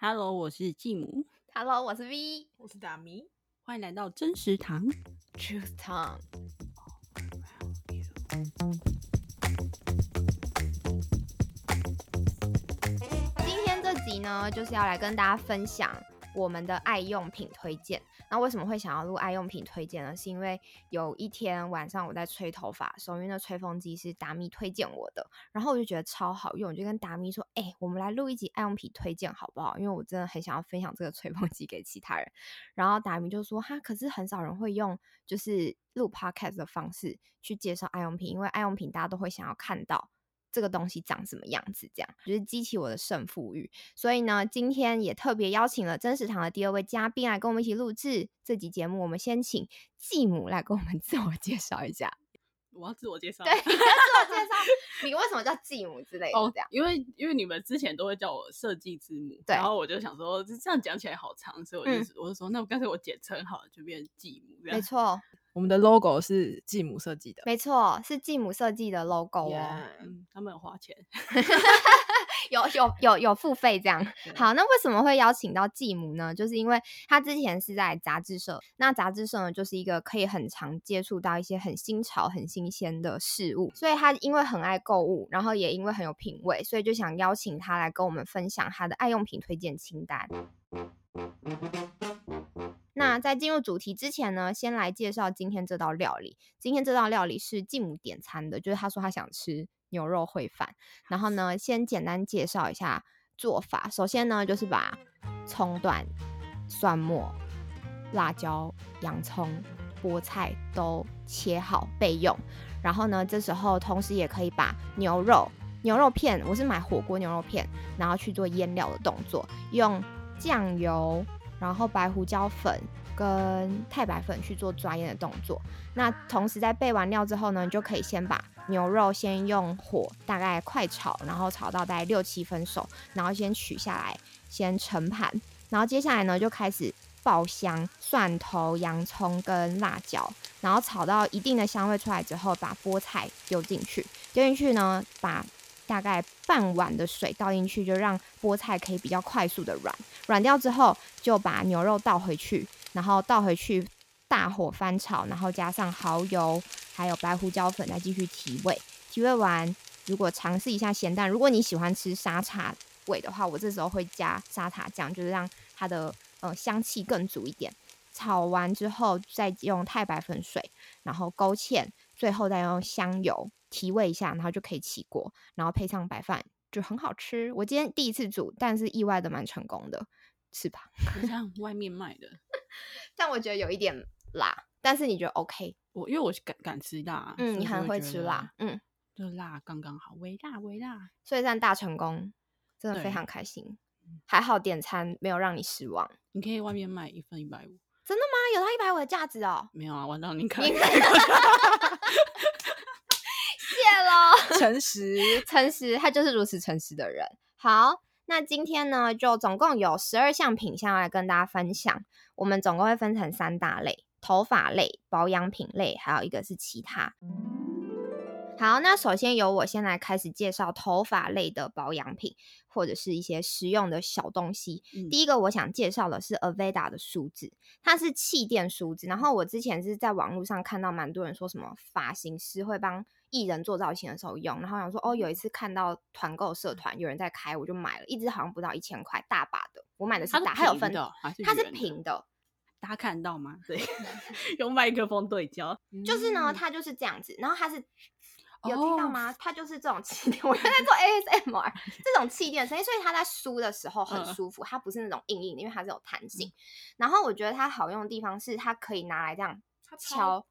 Hello，我是继母。Hello，我是 V，我是大米。欢迎来到真实堂，Truth Tongue。今天这集呢，就是要来跟大家分享我们的爱用品推荐。那为什么会想要录爱用品推荐呢？是因为有一天晚上我在吹头发的时候，因为那吹风机是达咪推荐我的，然后我就觉得超好用，就跟达咪说：“哎、我们来录一集爱用品推荐好不好？”因为我真的很想要分享这个吹风机给其他人。然后达咪就说：“哈，可是很少人会用就是录 podcast 的方式去介绍爱用品，因为爱用品大家都会想要看到。”这个东西长什么样子？这样就是激起我的胜负欲。所以呢，今天也特别邀请了真实堂的第二位嘉宾来跟我们一起录制这集节目。我们先请继母来跟我们 自我介绍一下。我要自我介绍？对，你 要自我介绍。你为什么叫继母之类的？哦，这样，因为因为你们之前都会叫我设计之母，对。然后我就想说，这样讲起来好长，所以我就、嗯、我就说，那我干脆我简称好了，就变成继母。没 错。我们的 logo 是继母设计的，没错，是继母设计的 logo 哦。Yeah, 他们有花钱，有有有有付费这样。好，那为什么会邀请到继母呢？就是因为他之前是在杂志社，那杂志社呢，就是一个可以很常接触到一些很新潮、很新鲜的事物，所以他因为很爱购物，然后也因为很有品味，所以就想邀请他来跟我们分享他的爱用品推荐清单。那在进入主题之前呢，先来介绍今天这道料理。今天这道料理是继母点餐的，就是他说他想吃牛肉烩饭。然后呢，先简单介绍一下做法。首先呢，就是把葱段、蒜末、辣椒、洋葱、菠菜都切好备用。然后呢，这时候同时也可以把牛肉牛肉片，我是买火锅牛肉片，然后去做腌料的动作，用酱油。然后白胡椒粉跟太白粉去做抓腌的动作。那同时在备完料之后呢，就可以先把牛肉先用火大概快炒，然后炒到大概六七分熟，然后先取下来，先盛盘。然后接下来呢，就开始爆香蒜头、洋葱跟辣椒，然后炒到一定的香味出来之后，把菠菜丢进去，丢进去呢，把。大概半碗的水倒进去，就让菠菜可以比较快速的软。软掉之后，就把牛肉倒回去，然后倒回去大火翻炒，然后加上蚝油，还有白胡椒粉，再继续提味。提味完，如果尝试一下咸淡，如果你喜欢吃沙茶味的话，我这时候会加沙茶酱，就是让它的呃香气更足一点。炒完之后，再用太白粉水，然后勾芡，最后再用香油。提味一下，然后就可以起锅，然后配上白饭，就很好吃。我今天第一次煮，但是意外的蛮成功的，是吧？不像外面卖的，但我觉得有一点辣，但是你觉得 OK？我因为我敢敢吃辣，嗯，你很会吃辣，嗯，就辣刚刚好，微辣微辣，所以算大成功，真的非常开心。还好点餐没有让你失望。你可以外面卖一份一百五，真的吗？有它一百五的价值哦？没有啊，玩到你 可 诚实，诚实，他就是如此诚实的人。好，那今天呢，就总共有十二项品相来跟大家分享。我们总共会分成三大类：头发类、保养品类，还有一个是其他。好，那首先由我先来开始介绍头发类的保养品，或者是一些实用的小东西。嗯、第一个我想介绍的是 Aveda 的梳子，它是气垫梳子。然后我之前是在网络上看到蛮多人说什么发型师会帮艺人做造型的时候用，然后想说哦，有一次看到团购社团有人在开，我就买了一支，好像不到一千块，大把的。我买的是大，它，有分的，它是平的，大家看得到吗？对，用麦克风对焦，就是呢，它就是这样子，然后它是。有听到吗？它就是这种气垫，我现在做 ASMR，这种气垫声音，所以它在梳的时候很舒服，它不是那种硬硬的，因为它是有弹性。然后我觉得它好用的地方是，它可以拿来这样敲，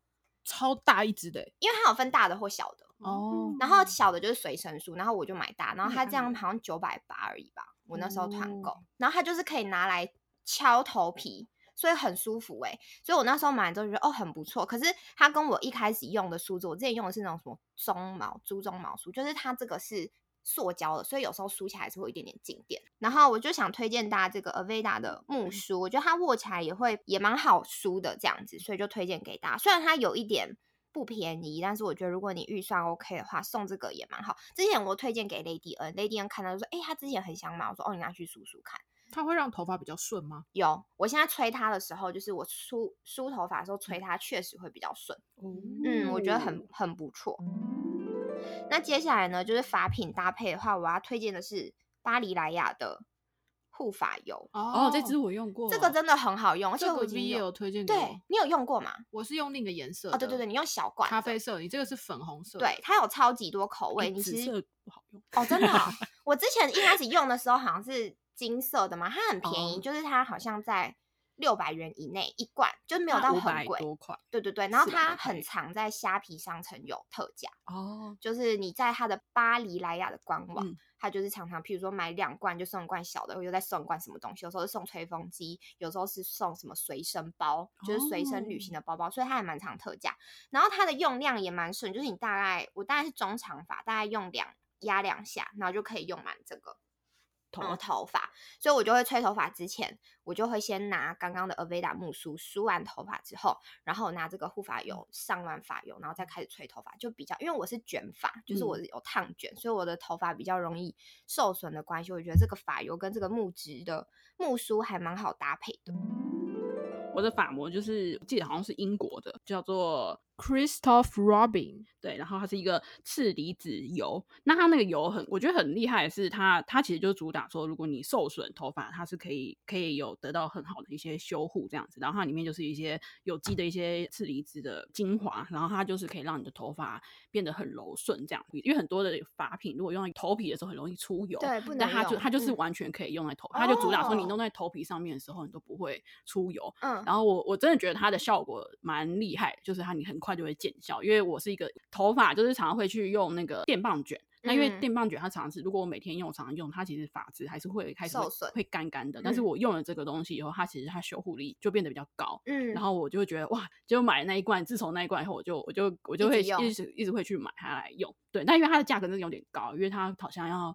超大一支的，因为它有分大的或小的哦。然后小的就是随身梳，然后我就买大，然后它这样好像九百八而已吧，我那时候团购。然后它就是可以拿来敲头皮。所以很舒服哎、欸，所以我那时候买之后觉得哦很不错。可是它跟我一开始用的梳子，我之前用的是那种什么鬃毛猪鬃毛梳，就是它这个是塑胶的，所以有时候梳起来还是会有一点点静电。然后我就想推荐大家这个 Aveda 的木梳，我觉得它握起来也会也蛮好梳的这样子，所以就推荐给大家。虽然它有一点不便宜，但是我觉得如果你预算 OK 的话，送这个也蛮好。之前我推荐给 Lady N，Lady N 看到就说，哎、欸，他之前很想买，我说哦，你拿去梳梳看。它会让头发比较顺吗？有，我现在吹它的时候，就是我梳梳头发的时候吹它，确实会比较顺。嗯，我觉得很很不错。那接下来呢，就是发品搭配的话，我要推荐的是巴黎莱雅的护发油。哦，这支我用过，这个真的很好用，而且我已经也有推荐。对，你有用过吗？我是用另一个颜色。哦，对对对，你用小罐咖啡色，你这个是粉红色。对，它有超级多口味。你紫色不好用哦，真的。我之前一开始用的时候好像是金色的嘛，它很便宜，就是它好像在。六百元以内一罐，就没有到很贵。多块。对对对，然后它很常在虾皮商城有特价哦，就是你在它的巴黎莱雅的官网，嗯、它就是常常，譬如说买两罐就送一罐小的，又再送一罐什么东西，有时候是送吹风机，有时候是送什么随身包，就是随身旅行的包包，哦、所以它还蛮常特价。然后它的用量也蛮顺，就是你大概我大概是中长发，大概用两压两下，然后就可以用满这个。头头发，所以我就会吹头发之前，我就会先拿刚刚的 Aveda 木梳梳完头发之后，然后拿这个护发油上完发油，然后再开始吹头发，就比较，因为我是卷发，就是我是有烫卷，所以我的头发比较容易受损的关系，我觉得这个发油跟这个木质的木梳还蛮好搭配的。我的发膜就是记得好像是英国的，叫做。Christoph Robin，对，然后它是一个次离子油。那它那个油很，我觉得很厉害的是它，它其实就是主打说，如果你受损头发，它是可以可以有得到很好的一些修护这样子。然后它里面就是一些有机的一些次离子的精华，然后它就是可以让你的头发变得很柔顺这样。因为很多的发品如果用在头皮的时候很容易出油，对，不能。但它就它就是完全可以用在头，嗯、它就主打说你弄在头皮上面的时候你都不会出油。嗯，然后我我真的觉得它的效果蛮厉害，就是它你很。快就会见效，因为我是一个头发就是常常会去用那个电棒卷。那因为电棒卷它常常是，如果我每天用，常常用，它其实发质还是会开始会，会干干的。但是我用了这个东西以后，它其实它修护力就变得比较高。嗯，然后我就会觉得哇，就买了那一罐，自从那一罐以后，我就我就我就会一直一直会去买它来用。对，那因为它的价格真的有点高，因为它好像要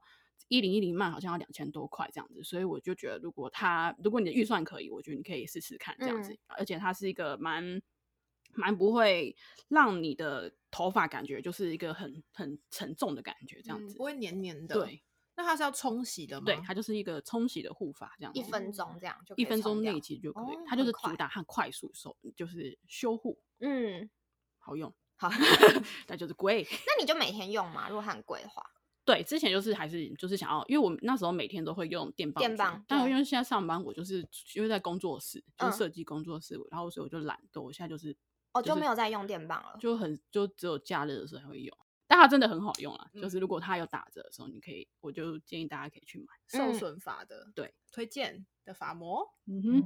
一零一零卖，好像要两千多块这样子，所以我就觉得如果它如果你的预算可以，我觉得你可以试试看这样子。而且它是一个蛮。蛮不会让你的头发感觉就是一个很很沉重的感觉，这样子、嗯、不会黏黏的。对，那它是要冲洗的吗？对，它就是一个冲洗的护发，这样一分钟这样就一分钟内其实就可以。哦、它就是主打很快速收，就是修护，嗯，好用，好，那就是贵。那你就每天用嘛？如果它很贵的话。对，之前就是还是就是想要，因为我那时候每天都会用电棒，电棒。但因为现在上班，我就是因为在工作室，就是设计工作室，嗯、然后所以我就懒惰，我现在就是。哦，就没有再用电棒了，就很就只有假日的时候才会用，但它真的很好用啊！嗯、就是如果它有打折的时候，你可以，我就建议大家可以去买。受损法的，对，推荐的发膜，嗯哼，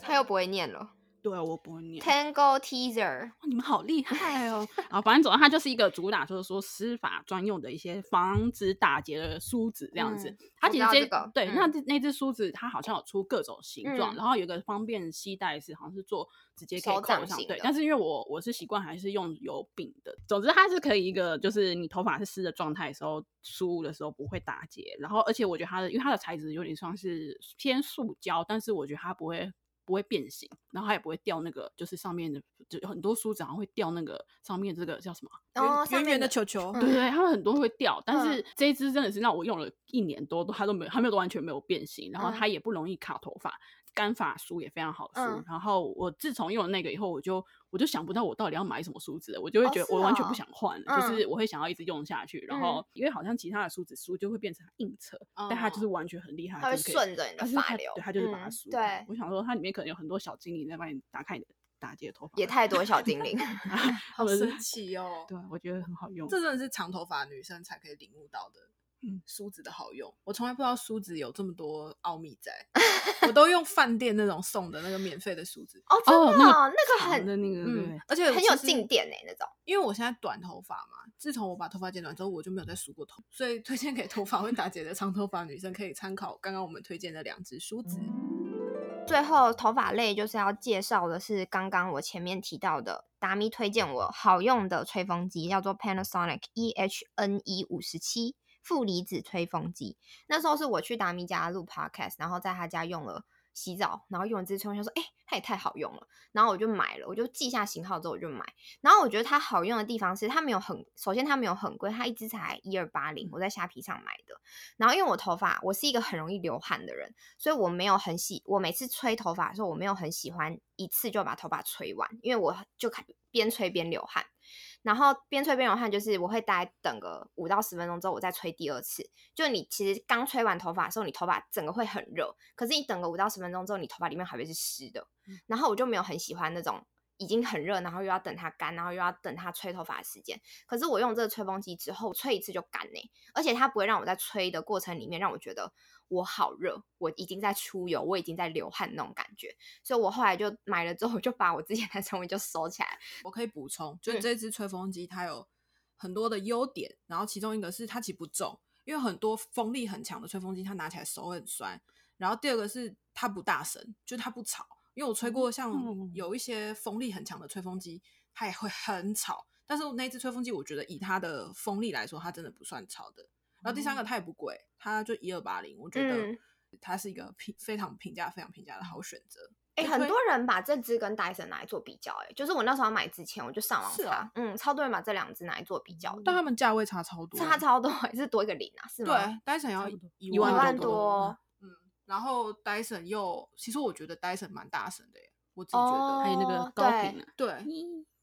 它又不会念了。对啊，我不会念。Tangle Teaser，你们好厉害哦！啊，反正总之它就是一个主打，就是说湿法专用的一些防止打结的梳子这样子。它其实这对，那那只梳子它好像有出各种形状，然后有个方便携带是好像是做直接可以扣上，对。但是因为我我是习惯还是用有柄的。总之它是可以一个，就是你头发是湿的状态的时候梳的时候不会打结，然后而且我觉得它的因为它的材质有点像是偏塑胶，但是我觉得它不会。不会变形，然后它也不会掉那个，就是上面的，就很多梳子好像会掉那个上面这个叫什么？哦，圆圆的球球。对对，它们很多会掉，但是这一支真的是让我用了一年多，都它都没有，它没有完全没有变形，然后它也不容易卡头发。干发梳也非常好梳，嗯、然后我自从用了那个以后，我就我就想不到我到底要买什么梳子，我就会觉得我完全不想换，哦哦、就是我会想要一直用下去。嗯、然后因为好像其他的梳子梳就会变成硬扯，嗯、但它就是完全很厉害，它会顺着你的发流，对，它就是把它梳。嗯、对，我想说它里面可能有很多小精灵在帮你打开你的打结头发，也太多小精灵，好神奇哦！对，我觉得很好用，这真的是长头发女生才可以领悟到的。嗯，梳子的好用，我从来不知道梳子有这么多奥秘在。我都用饭店那种送的那个免费的梳子。哦，真的，那个很的那个，嗯，而且很有静电诶，那种。因为我现在短头发嘛，自从我把头发剪短之后，我就没有再梳过头，所以推荐给头发会打结的长头发女生可以参考刚刚我们推荐的两支梳子。最后，头发类就是要介绍的是刚刚我前面提到的达咪推荐我好用的吹风机，叫做 Panasonic EHNE 五十七。负离子吹风机，那时候是我去达咪家录 podcast，然后在他家用了洗澡，然后用了这支吹风机，说：“哎、它也太好用了。”然后我就买了，我就记下型号之后我就买。然后我觉得它好用的地方是，它没有很，首先它没有很贵，它一支才一二八零，我在虾皮上买的。然后因为我头发，我是一个很容易流汗的人，所以我没有很喜，我每次吹头发的时候，我没有很喜欢一次就把头发吹完，因为我就开边吹边流汗。然后边吹边流汗，就是我会大概等个五到十分钟之后，我再吹第二次。就你其实刚吹完头发的时候，你头发整个会很热，可是你等个五到十分钟之后，你头发里面还会是湿的。然后我就没有很喜欢那种已经很热，然后又要等它干，然后又要等它吹头发的时间。可是我用这个吹风机之后，吹一次就干呢，而且它不会让我在吹的过程里面让我觉得。我好热，我已经在出油，我已经在流汗那种感觉，所以我后来就买了之后，就把我之前的吹风机就收起来。我可以补充，就这支吹风机它有很多的优点，然后其中一个是它其实不重，因为很多风力很强的吹风机它拿起来手很酸。然后第二个是它不大声，就是它不吵，因为我吹过像有一些风力很强的吹风机，它也会很吵。但是那支吹风机，我觉得以它的风力来说，它真的不算吵的。然后第三个它也不贵，它就一二八零，我觉得它是一个平非常平价非常平价的好选择。哎、欸，很多人把这支跟戴森拿来做比较、欸，哎，就是我那时候买之前我就上网查，啊、嗯，超多人把这两支拿来做比较，但他们价位差超多，差超多，还是多一个零啊？是吗？对，戴森要一万多，然后戴森又，其实我觉得戴森蛮大声的耶，我自己觉得，哦、还有那个高频、啊，对，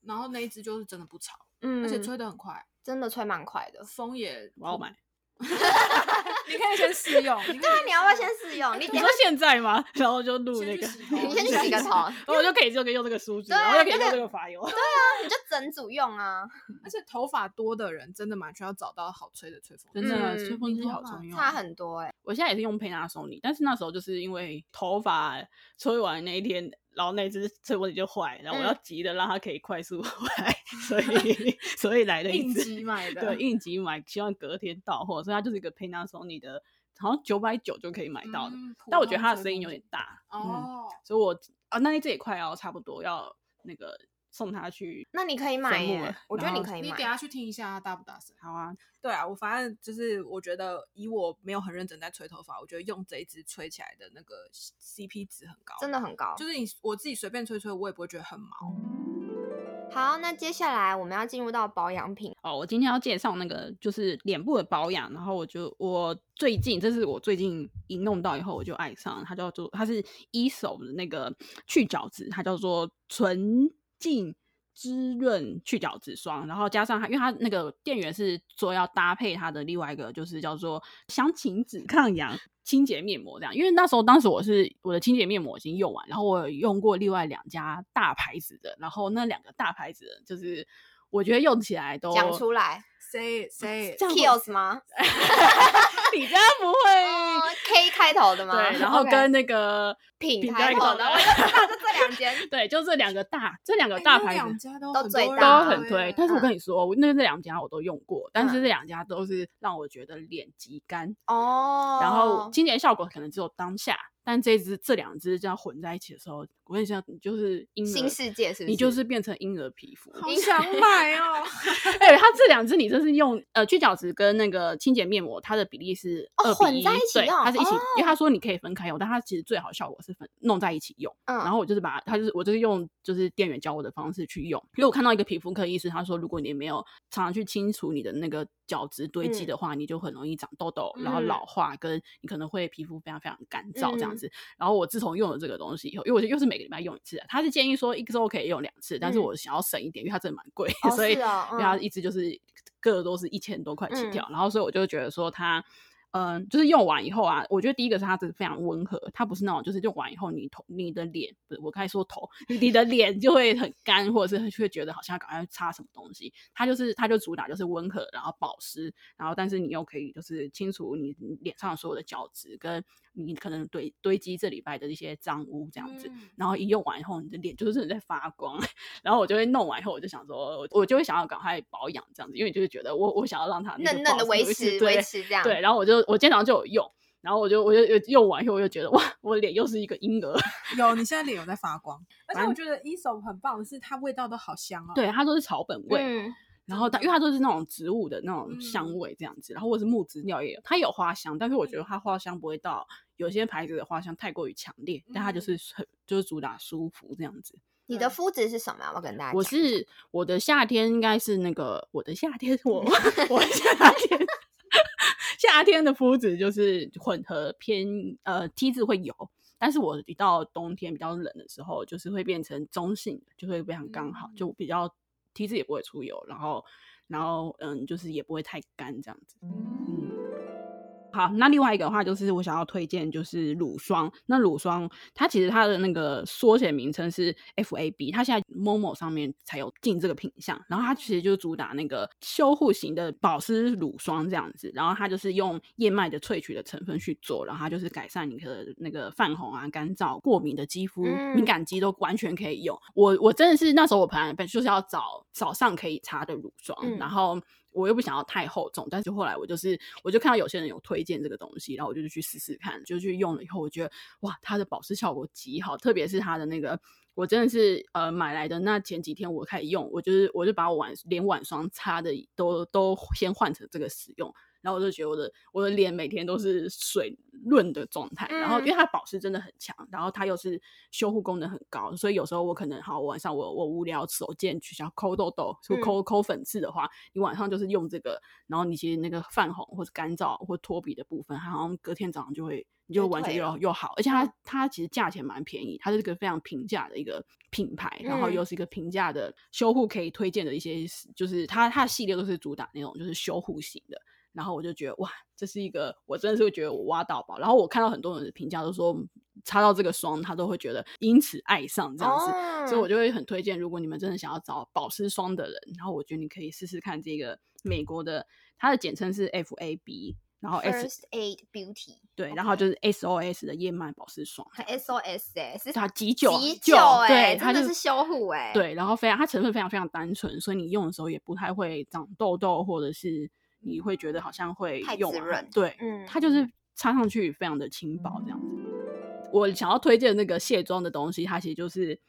然后那一只就是真的不吵，嗯，而且吹得很快，真的吹蛮快的，风也我要买。你可以先试用，对啊，你要不要先试用？你你说现在吗？然后就录那个，你先去洗个头，然后我就可以就可以用这个梳子，然后就可以用这个发油。对啊，你就整组用啊。而且头发多的人真的蛮需要找到好吹的吹风，真的吹风机好重要，差很多哎。我现在也是用 Panasonic，但是那时候就是因为头发吹完那一天。然后那只吹风机就坏，然后我要急的让它可以快速 坏，嗯、所以所以来了一支应急买的，对，应急买，希望隔天到货，所以它就是一个 Panasonic 的，好像九百九就可以买到的，嗯、但我觉得它的声音有点大哦、嗯，所以我啊那一只也快要差不多要那个送他去，那你可以买耶，我觉得你可以买，你等下去听一下它大不大声，好啊。对啊，我反正就是我觉得以我没有很认真在吹头发，我觉得用这一支吹起来的那个 CP 值很高，真的很高。就是你我自己随便吹吹，我也不会觉得很毛。好，那接下来我们要进入到保养品哦。我今天要介绍那个就是脸部的保养，然后我就我最近这是我最近一弄到以后我就爱上它，叫做它是 Aesop 的那个去角质，它叫做纯净。滋润去角质霜，然后加上它，因为它那个店员是说要搭配它的另外一个，就是叫做香芹子抗氧清洁面膜这样。因为那时候当时我是我的清洁面膜已经用完，然后我有用过另外两家大牌子的，然后那两个大牌子的就是我觉得用起来都讲出来，say say Kiehl's 吗？你家不会 K 开头的吗？对，然后跟那个品开头的，我就知道就这两间。对，就这两个大，这两个大牌子都最大，都很推。但是我跟你说，那这两家我都用过，但是这两家都是让我觉得脸极干哦，然后清洁效果可能只有当下。但这支这两支这样混在一起的时候，我跟你讲，你就是婴儿新世界，是不是？你就是变成婴儿皮肤，好想买哦！哎、欸，它这两支你这是用呃去角质跟那个清洁面膜，它的比例是二比一，哦，混在一起用，它是一起，哦，因为他说你可以分开用，但它其实最好效果是分弄在一起用。嗯，然后我就是把它就是我就是用就是店员教我的方式去用，因为我看到一个皮肤科医师他说，如果你没有常常去清除你的那个角质堆积的话，嗯，你就很容易长痘痘，然后老化，跟你可能会皮肤非常非常干燥这样子，嗯。然后我自从用了这个东西以后，因为我又是每个礼拜用一次，他是建议说一周可以用两次，但是我想要省一点，因为它真的蛮贵，所以因为它一支就是个都是一千多块起跳，然后所以我就觉得说它。嗯，就是用完以后啊，我觉得第一个是它真的非常温和，它不是那种就是用完以后你头你的脸不是我刚才说头，你的脸就会很干，或者是会觉得好像赶快擦什么东西。它就是它就主打就是温和，然后保湿，然后但是你又可以就是清除你脸上所有的角质，跟你可能堆堆积这礼拜的一些脏污这样子。嗯、然后一用完以后，你的脸就是真的在发光。然后我就会弄完以后，我就想说，我就会想要赶快保养这样子，因为就是觉得我我想要让它嫩嫩的维持维持这样。对，然后我就。我今天早上就有用，然后我就我就用完以后，我就觉得哇，我脸又是一个婴儿。有，你现在脸有在发光，而且我觉得 Aesop 很棒的是，它味道都好香哦。对，它都是草本味。嗯然后它因为它都是那种植物的那种香味这样子，嗯、然后或者是木质调也有，它有花香，但是我觉得它花香不会到有些牌子的花香太过于强烈，嗯、但它就是很就是主打舒服这样子。你的肤质是什么？我跟大家讲，我是我的夏天应该是那个我的夏天，我我夏天 夏天的肤质就是混合偏呃 T 字会有，但是我一到冬天比较冷的时候，就是会变成中性的，就会非常刚好，嗯、就比较 T 字也不会出油，然后然后嗯，就是也不会太干这样子，好，那另外一个的话就是我想要推荐就是乳霜。那乳霜它其实它的那个缩写名称是 FAB，它现在 Momo 上面才有进这个品项。然后它其实就是主打那个修护型的保湿乳霜这样子。然后它就是用燕麦的萃取的成分去做，然后它就是改善你的那个泛红啊、干燥、过敏的肌肤、嗯、敏感肌都完全可以用。我我真的是那时候我本来就是要找早上可以擦的乳霜，嗯、然后。我又不想要太厚重，但是后来我就是，我就看到有些人有推荐这个东西，然后我就去试试看，就去用了以后，我觉得哇，它的保湿效果极好，特别是它的那个，我真的是呃买来的那前几天我开始用，我就是我就把我晚连晚霜擦的都都先换成这个使用。然后我就觉得我的我的脸每天都是水润的状态，然后因为它保湿真的很强，然后它又是修护功能很高，所以有时候我可能好晚上我我无聊手贱去想抠痘痘，就抠抠粉刺的话，你晚上就是用这个，然后你其实那个泛红或者干燥或脱皮的部分，它好像隔天早上就会你就完全又又好，而且它它其实价钱蛮便宜，它是一个非常平价的一个品牌，然后又是一个平价的修护可以推荐的一些，就是它它的系列都是主打那种就是修护型的。然后我就觉得哇，这是一个我真的是会觉得我挖到宝。然后我看到很多人的评价都说，擦到这个霜，他都会觉得因此爱上这样子，哦、所以我就会很推荐，如果你们真的想要找保湿霜的人，然后我觉得你可以试试看这个美国的，它的简称是 FAB，然后 First Aid Beauty，对，然后就是 SOS 的燕麦保湿霜，SOS 哎，是它急救急救哎，对，它就是修护哎，对，然后非常它成分非常非常单纯，所以你用的时候也不太会长痘痘或者是。你会觉得好像会用太滋润，对，嗯，它就是擦上去非常的轻薄这样子。嗯、我想要推荐那个卸妆的东西，它其实就是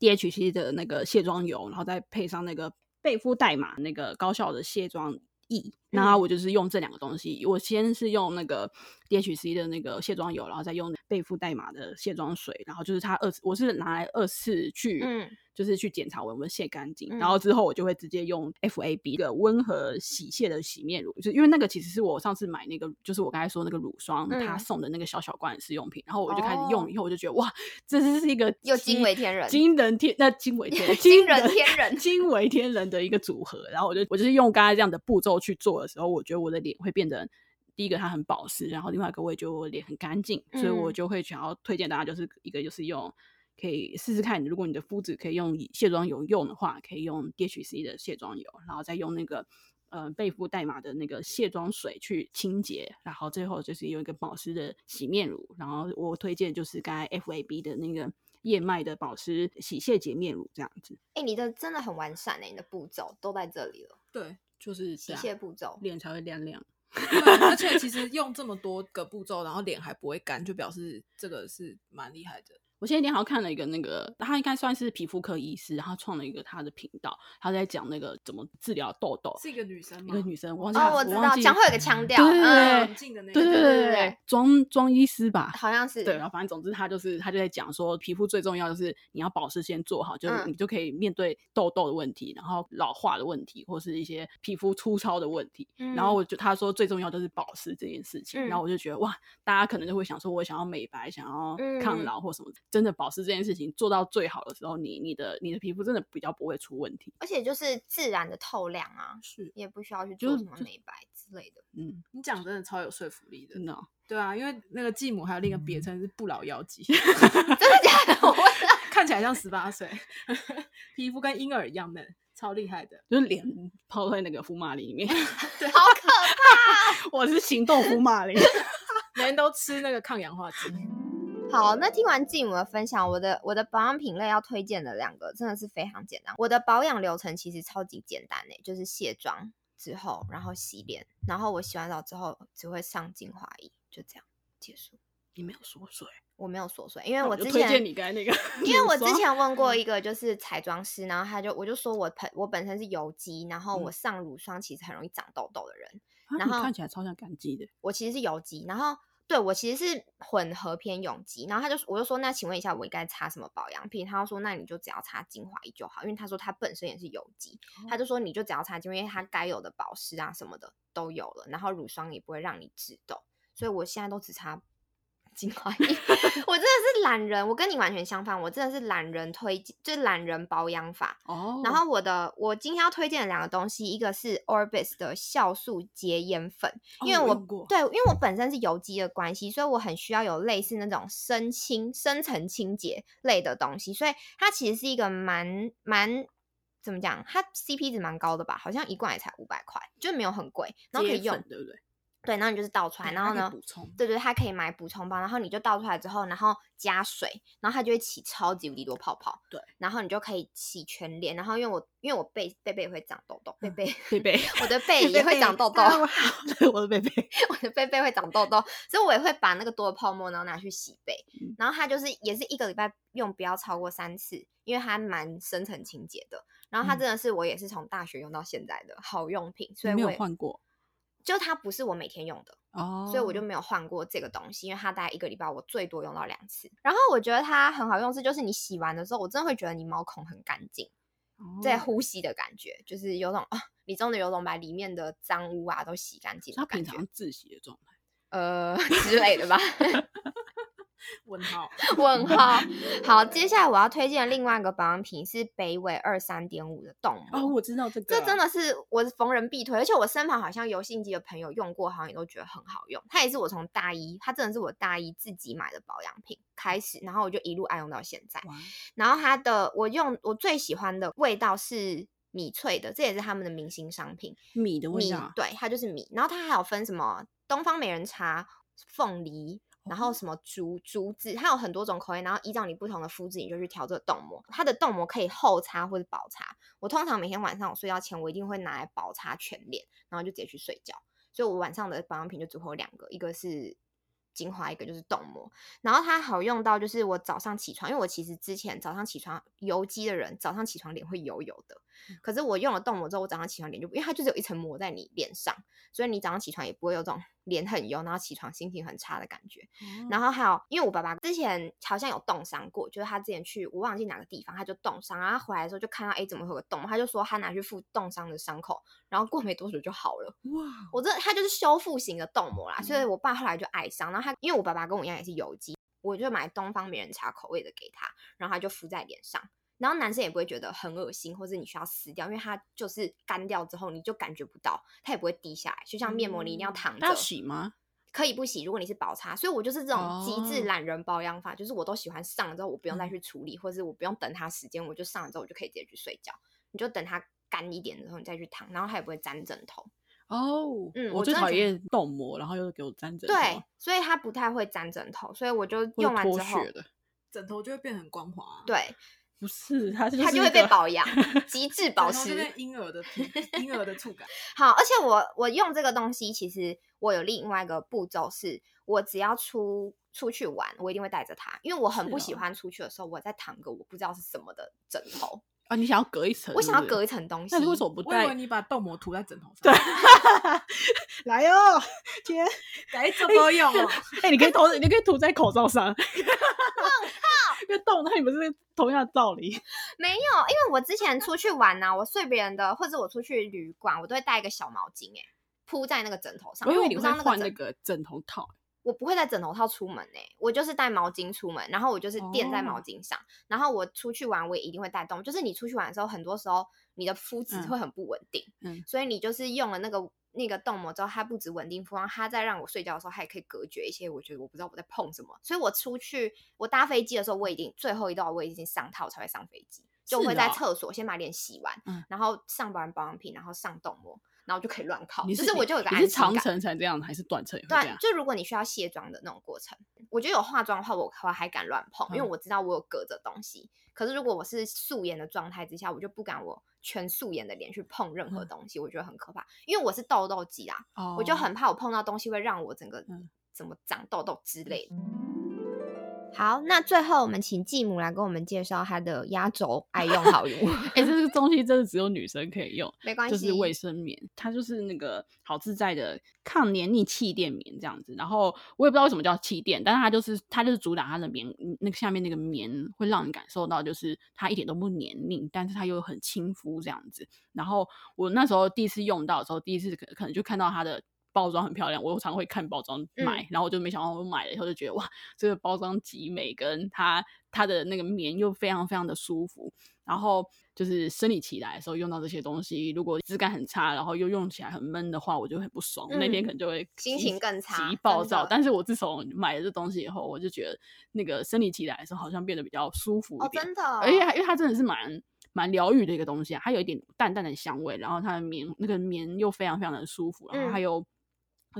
DHC 的那个卸妆油，然后再配上那个贝肤黛玛那个高效的卸妆液。然后我就是用这两个东西，我先是用那个 DHC 的那个卸妆油，然后再用贝肤黛玛的卸妆水，然后就是它二次，我是拿来二次去，嗯。就是去检查我有没有卸干净，嗯、然后之后我就会直接用 FAB 的温和洗卸的洗面乳，就是因为那个其实是我上次买那个，就是我刚才说那个乳霜，嗯、他送的那个小小罐的试用品，然后我就开始用以后，我就觉得、哦、哇，这是是一个又惊为天人、惊人天那惊为天人、惊人天人、惊为天人的一个组合。然后我就我就是用刚才这样的步骤去做的时候，我觉得我的脸会变得第一个它很保湿，然后另外一个我也觉得我脸很干净，嗯、所以我就会想要推荐大家，就是一个就是用。可以试试看，如果你的肤质可以用卸妆油用的话，可以用 DHC 的卸妆油，然后再用那个呃贝肤代码的那个卸妆水去清洁，然后最后就是用一个保湿的洗面乳，然后我推荐就是刚才 FAB 的那个燕麦的保湿洗卸洁面乳这样子。哎、欸，你的真的很完善哎、欸，你的步骤都在这里了。对，就是洗卸步骤，脸才会亮亮。而且其实用这么多个步骤，然后脸还不会干，就表示这个是蛮厉害的。我前几天好像看了一个那个，他应该算是皮肤科医师，然后创了一个他的频道，他在讲那个怎么治疗痘痘。是一个女生吗？一个女生，我忘记哦，我知道，讲会有个腔调，对对对，对对对对，庄庄医师吧，好像是。对，然后反正总之他就是他就在讲说，皮肤最重要就是你要保湿先做好，就你就可以面对痘痘的问题，然后老化的问题，或是一些皮肤粗糙的问题。然后我就他说最重要就是保湿这件事情，然后我就觉得哇，大家可能就会想说，我想要美白，想要抗老或什么，真的保湿这件事情。做到最好的时候，你你的你的皮肤真的比较不会出问题，而且就是自然的透亮啊，是也不需要去做什么美白之类的。嗯，你讲真的超有说服力的，真的、哦。对啊，因为那个继母还有另一个别称是不老妖姬，真的假的？我 看起来像十八岁，皮肤跟婴儿一样嫩，超厉害的，就是脸泡在那个福马林里面，对好可怕！我是行动福马林，每人都吃那个抗氧化剂。好，那听完继母的分享，我的我的保养品类要推荐的两个真的是非常简单。我的保养流程其实超级简单诶，就是卸妆之后，然后洗脸，然后我洗完澡之后只会上精华液，就这样结束。你没有锁水？我没有锁水，因为我之前推荐你刚才那个，因为我之 前问过一个就是彩妆师，然后他就我就说我本我本身是油肌，然后我上乳霜其实很容易长痘痘的人，嗯、然后看起来超像干肌的。我其实是油肌，然后对我其实是混合偏永肌，然后他就我就说那请问一下我应该擦什么保养品？他就说那你就只要擦精华液就好，因为他说他本身也是油肌，哦、他就说你就只要擦精华液，因为它该有的保湿啊什么的都有了，然后乳霜也不会让你致痘，所以我现在都只擦。精华液，我真的是懒人，我跟你完全相反，我真的是懒人推荐，就是懒人保养法。哦。然后我的，我今天要推荐的两个东西，一个是 Orbis 的酵素洁颜粉，因为我，我对，因为我本身是油肌的关系，所以我很需要有类似那种深清、深层清洁类的东西，所以它其实是一个蛮蛮怎么讲，它 CP 值蛮高的吧，好像一罐也才五百块，就没有很贵，然后可以用，对不对？对，然后你就是倒出来，然后呢，对对，它可以买补充包，然后你就倒出来之后，然后加水，然后它就会起超级无敌多泡泡。对，然后你就可以洗全脸，然后因为我因为我背背背会长痘痘，背背背背，我的背也会长痘痘，对，我的背背，我的背背会长痘痘，所以我也会把那个多的泡沫然后拿去洗背，然后它就是也是一个礼拜用不要超过三次，因为它蛮深层清洁的，然后它真的是我也是从大学用到现在的好用品，所以我没有换过。就它不是我每天用的哦，所以我就没有换过这个东西，因为它大概一个礼拜我最多用到两次。然后我觉得它很好用是，就是你洗完的时候，我真的会觉得你毛孔很干净，在呼吸的感觉，就是有种啊，你真的有种把里面的脏污啊都洗干净。它平常自洗的状态，呃之类的吧。问号，问号。好，接下来我要推荐的另外一个保养品是北纬二三点五的冻膜。哦，我知道这个，这真的是我逢人必推，而且我身旁好像油性肌的朋友用过，好像也都觉得很好用。它也是我从大一，它真的是我大一自己买的保养品开始，然后我就一路爱用到现在。然后它的我用我最喜欢的味道是米萃的，这也是他们的明星商品。米的味道，对，它就是米。然后它还有分什么东方美人茶、凤梨。然后什么竹竹子，它有很多种口味，然后依照你不同的肤质，你就去调这个冻膜。它的冻膜可以厚擦或者薄擦。我通常每天晚上我睡觉前，我一定会拿来薄擦全脸，然后就直接去睡觉。所以我晚上的保养品就只会有两个，一个是精华，一个就是冻膜。然后它好用到就是我早上起床，因为我其实之前早上起床油肌的人，早上起床脸会油油的。可是我用了冻膜之后，我早上起床脸就不，因为它就是有一层膜在你脸上，所以你早上起床也不会有这种。脸很油，然后起床心情很差的感觉。嗯、然后还有，因为我爸爸之前好像有冻伤过，就是他之前去我忘记哪个地方，他就冻伤，然后他回来的时候就看到哎，怎么会有个洞，他就说他拿去敷冻伤的伤口，然后过没多久就好了。哇！我这他就是修复型的冻膜啦，嗯、所以我爸后来就爱上。然后他因为我爸爸跟我一样也是油肌，我就买东方美人茶口味的给他，然后他就敷在脸上。然后男生也不会觉得很恶心，或者你需要撕掉，因为它就是干掉之后你就感觉不到，它也不会滴下来。就像面膜，你一定要躺着。要洗吗？可以不洗，如果你是薄擦，所以我就是这种极致懒人保养法，oh. 就是我都喜欢上了之后，我不用再去处理，嗯、或者是我不用等它时间，我就上了之后我就可以直接去睡觉。你就等它干一点之后，你再去躺，然后它也不会粘枕头。哦，oh, 嗯，我最讨厌冻膜，然后又给我粘枕头。对，所以它不太会粘枕头，所以我就用完之后，枕头就会变很光滑。对。不是，它是它就会被保养，极致保湿，婴儿的 婴儿的触感。好，而且我我用这个东西，其实我有另外一个步骤，是我只要出出去玩，我一定会带着它，因为我很不喜欢出去的时候，我在躺个我不知道是什么的枕头啊。你想要隔一层，我想要隔一层东西。那你为什么不带？我以为你把冻膜涂在枕头上。对，来哦，天，来怎么用？哎，你可以涂，你可以涂在口罩上。因为冻，那你不是同样的道理？没有，因为我之前出去玩呐、啊，我睡别人的，或者我出去旅馆，我都会带一个小毛巾，哎，铺在那个枕头上。因为你会换那个枕头套，我不会带枕头套出门哎，我就是带毛巾出门，然后我就是垫在毛巾上，哦、然后我出去玩，我也一定会带动。就是你出去玩的时候，很多时候你的肤质会很不稳定，嗯，嗯，所以你就是用了那个。那个冻膜之后，它不止稳定肤况，它在让我睡觉的时候，它也可以隔绝一些。我觉得我不知道我在碰什么，所以我出去我搭飞机的时候，我已经最后一道我已经上套才会上飞机，就会在厕所先把脸洗完，哦、然后上完保养品，然后上冻膜，然后就可以乱靠。是就是我就有个安心感。你是长程才这样，还是短程也会这样？对，就如果你需要卸妆的那种过程，我觉得有化妆的话，我我还敢乱碰，因为我知道我有隔着东西。嗯、可是如果我是素颜的状态之下，我就不敢我。全素颜的脸去碰任何东西，嗯、我觉得很可怕，因为我是痘痘肌啊，哦、我就很怕我碰到东西会让我整个怎么长痘痘之类的。好，那最后我们请继母来跟我们介绍她的压轴爱用好物。哎、欸，这个东西真的只有女生可以用，没关系，就是卫生棉，它就是那个好自在的抗黏腻气垫棉这样子。然后我也不知道为什么叫气垫，但是它就是它就是主打它的棉，那个下面那个棉会让你感受到就是它一点都不黏腻，但是它又很亲肤这样子。然后我那时候第一次用到的时候，第一次可可能就看到它的。包装很漂亮，我常常会看包装买，嗯，然后我就没想到我买了以后就觉得哇，这个包装极美，跟它它的那个棉又非常非常的舒服。然后就是生理期来的时候用到这些东西，如果质感很差，然后又用起来很闷的话，我就很不爽，嗯，那天可能就会心情更差，极暴躁。但是我自从买了这东西以后，我就觉得那个生理期来的时候好像变得比较舒服一点，哦，真的，而且因为它真的是蛮蛮疗愈的一个东西啊，它有一点淡淡的香味，然后它的棉那个棉又非常非常的舒服，然后还有。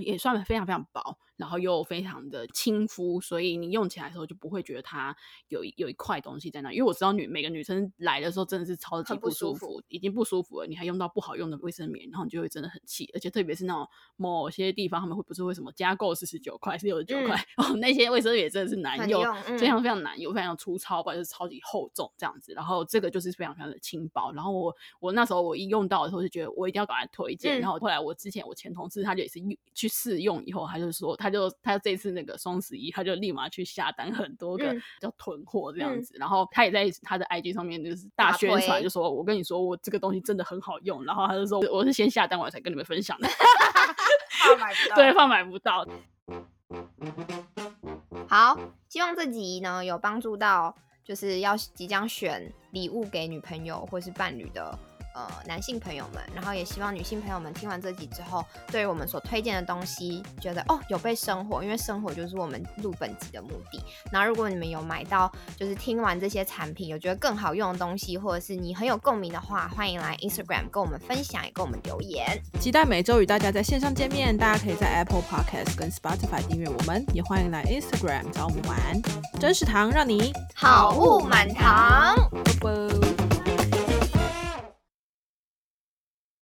也算非常非常薄，然后又非常的亲肤，所以你用起来的时候就不会觉得它有有一块东西在那。因为我知道女每个女生来的时候真的是超级不舒服，舒服已经不舒服了，你还用到不好用的卫生棉，然后你就会真的很气。而且特别是那种某些地方他们会不是为什么加购四十九块是六十九块，哦，那些卫生棉真的是难用，嗯、非常非常难用，非常粗糙，或者是超级厚重这样子。然后这个就是非常非常的轻薄。然后我我那时候我一用到的时候就觉得我一定要赶快推荐。嗯、然后后来我之前我前同事他就也是去试用以后，他就说他就他这次那个双十一，他就立马去下单很多个叫囤货这样子。嗯、然后他也在他的 IG 上面就是大宣传，就说我跟你说我这个东西真的很好用。然后他就说我是先下单我才跟你们分享的 怕买不到，对，怕买不到。好，希望这集呢有帮助到，就是要即将选礼物给女朋友或是伴侣的。呃，男性朋友们，然后也希望女性朋友们听完这集之后，对于我们所推荐的东西，觉得哦有被生活，因为生活就是我们录本集的目的。然后如果你们有买到，就是听完这些产品有觉得更好用的东西，或者是你很有共鸣的话，欢迎来 Instagram 跟我们分享，也跟我们留言。期待每周与大家在线上见面，大家可以在 Apple Podcast 跟 Spotify 订阅我们，也欢迎来 Instagram 找我们玩。真食堂让你好物满堂。啵啵